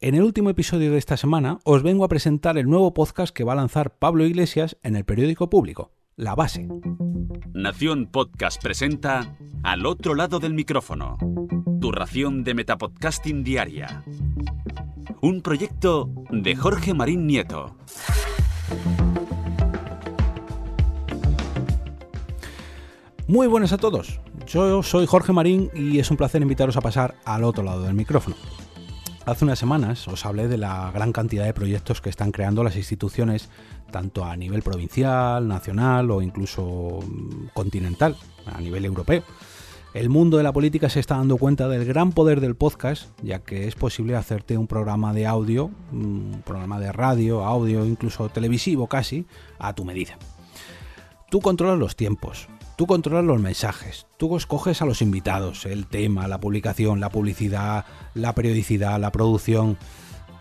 En el último episodio de esta semana os vengo a presentar el nuevo podcast que va a lanzar Pablo Iglesias en el periódico público, La Base. Nación Podcast presenta Al otro lado del micrófono, tu ración de Metapodcasting Diaria. Un proyecto de Jorge Marín Nieto. Muy buenas a todos. Yo soy Jorge Marín y es un placer invitaros a pasar al otro lado del micrófono. Hace unas semanas os hablé de la gran cantidad de proyectos que están creando las instituciones, tanto a nivel provincial, nacional o incluso mm, continental, a nivel europeo. El mundo de la política se está dando cuenta del gran poder del podcast, ya que es posible hacerte un programa de audio, un programa de radio, audio, incluso televisivo casi, a tu medida. Tú controlas los tiempos, Tú controlas los mensajes, tú escoges a los invitados, el tema, la publicación, la publicidad, la periodicidad, la producción.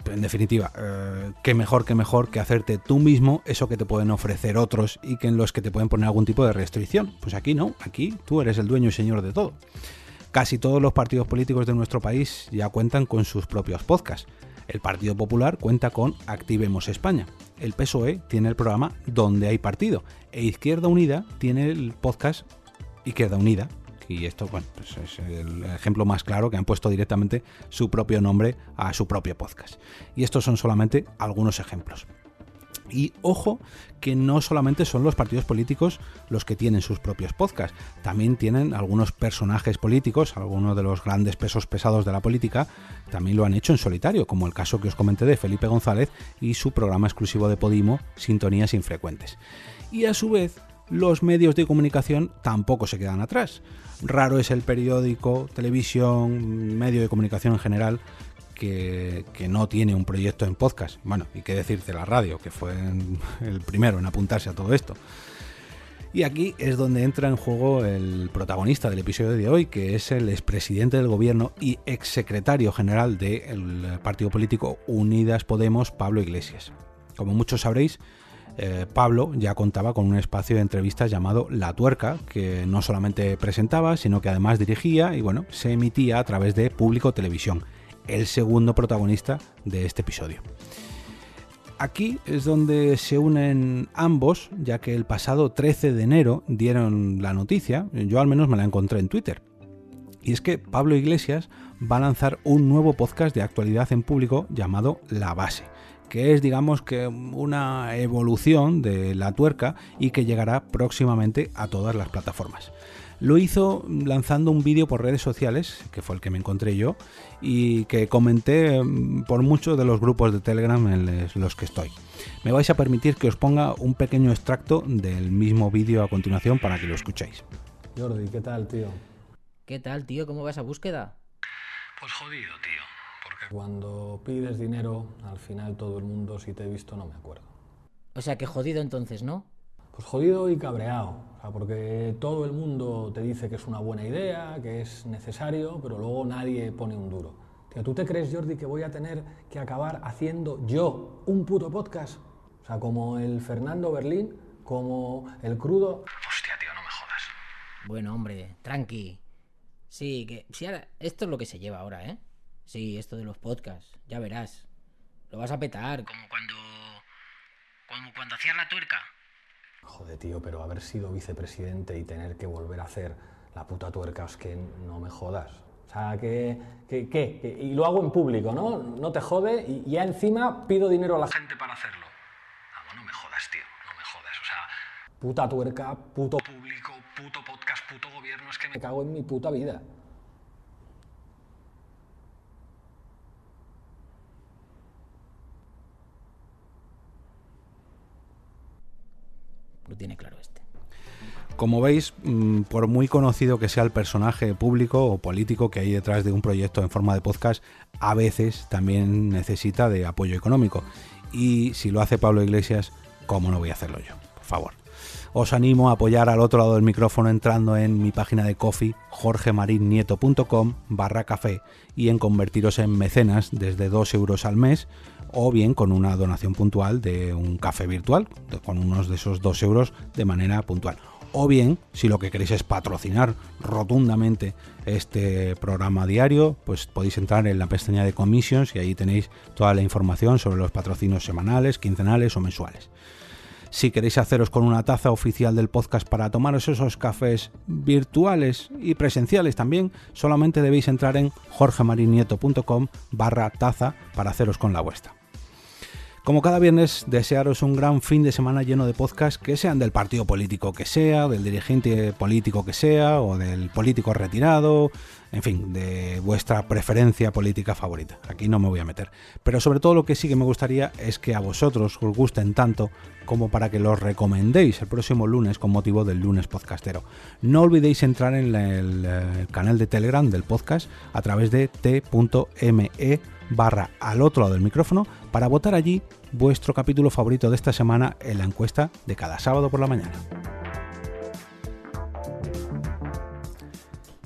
En definitiva, eh, qué mejor que mejor que hacerte tú mismo eso que te pueden ofrecer otros y que en los que te pueden poner algún tipo de restricción. Pues aquí no, aquí tú eres el dueño y señor de todo. Casi todos los partidos políticos de nuestro país ya cuentan con sus propios podcasts. El Partido Popular cuenta con Activemos España. El PSOE tiene el programa Donde hay partido. E Izquierda Unida tiene el podcast Izquierda Unida. Y esto, pues es el ejemplo más claro que han puesto directamente su propio nombre a su propio podcast. Y estos son solamente algunos ejemplos. Y ojo que no solamente son los partidos políticos los que tienen sus propios podcasts, también tienen algunos personajes políticos, algunos de los grandes pesos pesados de la política, también lo han hecho en solitario, como el caso que os comenté de Felipe González y su programa exclusivo de Podimo, Sintonías Infrecuentes. Y a su vez, los medios de comunicación tampoco se quedan atrás. Raro es el periódico, televisión, medio de comunicación en general que, no tiene un proyecto en podcast. Bueno, y qué decirte la radio, que fue el primero en apuntarse a todo esto. Y aquí es donde entra en juego el protagonista del episodio de hoy, que es el expresidente del gobierno y exsecretario general del partido político Unidas Podemos, Pablo Iglesias. Como muchos sabréis, eh, Pablo ya contaba con un espacio de entrevistas llamado La Tuerca, que no solamente presentaba, sino que además dirigía y bueno, se emitía a través de Público Televisión el segundo protagonista de este episodio. Aquí es donde se unen ambos, ya que el pasado 13 de enero dieron la noticia, yo al menos me la encontré en Twitter. Y es que Pablo Iglesias va a lanzar un nuevo podcast de actualidad en público llamado La Base, que es digamos que una evolución de la tuerca y que llegará próximamente a todas las plataformas. Lo hizo lanzando un vídeo por redes sociales, que fue el que me encontré yo, y que comenté mm, por muchos de los grupos de Telegram en los que estoy. Me vais a permitir que os ponga un pequeño extracto del mismo vídeo a continuación para que lo escuchéis. Jordi, ¿qué tal, tío? ¿Qué tal, tío? ¿Cómo va esa búsqueda? Pues jodido, tío. Porque cuando pides dinero, al final todo el mundo, si te he visto, no me acuerdo. O sea, que jodido entonces, ¿no? Pues jodido y cabreado, porque todo el mundo te dice que es una buena idea, que es necesario, pero luego nadie pone un duro. Tío, ¿tú te crees, Jordi, que voy a tener que acabar haciendo yo un puto podcast? O sea, como el Fernando Berlín, como el crudo... Hostia, tío, no me jodas. Bueno, hombre, tranqui. Sí, que sí, ahora, esto es lo que se lleva ahora, ¿eh? Sí, esto de los podcasts, ya verás. Lo vas a petar, como cuando... como cuando hacías la tuerca. Joder, tío, pero haber sido vicepresidente y tener que volver a hacer la puta tuerca, es que no me jodas. O sea, que, ¿qué? Y lo hago en público, ¿no? No te jode y ya encima pido dinero a la gente para hacerlo. Vamos, no me jodas, tío, no me jodas. O sea, puta tuerca, puto público, puto podcast, puto gobierno, es que me cago en mi puta vida. Tiene claro este. Como veis, mm, por muy conocido que sea el personaje público o político que hay detrás de un proyecto en forma de podcast, a veces también necesita de apoyo económico. Y si lo hace Pablo Iglesias, ¿cómo no voy a hacerlo yo? Por favor. Os animo a apoyar al otro lado del micrófono entrando en mi página de coffee jorgemarinieto.com barra café y en convertiros en mecenas desde 2 euros al mes o bien con una donación puntual de un café virtual, con unos de esos 2 euros de manera puntual. o bien, si lo que queréis es patrocinar rotundamente este programa diario, pues podéis entrar en la pestaña de commissions y ahí tenéis toda la información sobre los patrocinios semanales, quincenales o mensuales. Si queréis haceros con una taza oficial del podcast para tomaros esos cafés virtuales y presenciales también, solamente debéis entrar en jorgemarinieto.com barra taza para haceros con la vuestra. Como cada viernes, desearos un gran fin de semana lleno de podcasts que sean del partido político que sea, del dirigente político que sea, o del político retirado, en fin, de vuestra preferencia política favorita. Aquí no me voy a meter. Pero sobre todo lo que sí que me gustaría es que a vosotros os gusten tanto como para que los recomendéis el próximo lunes con motivo del lunes podcastero. No olvidéis entrar en el, el canal de Telegram del podcast a través de t.me barra al otro lado del micrófono para votar allí vuestro capítulo favorito de esta semana en la encuesta de cada sábado por la mañana.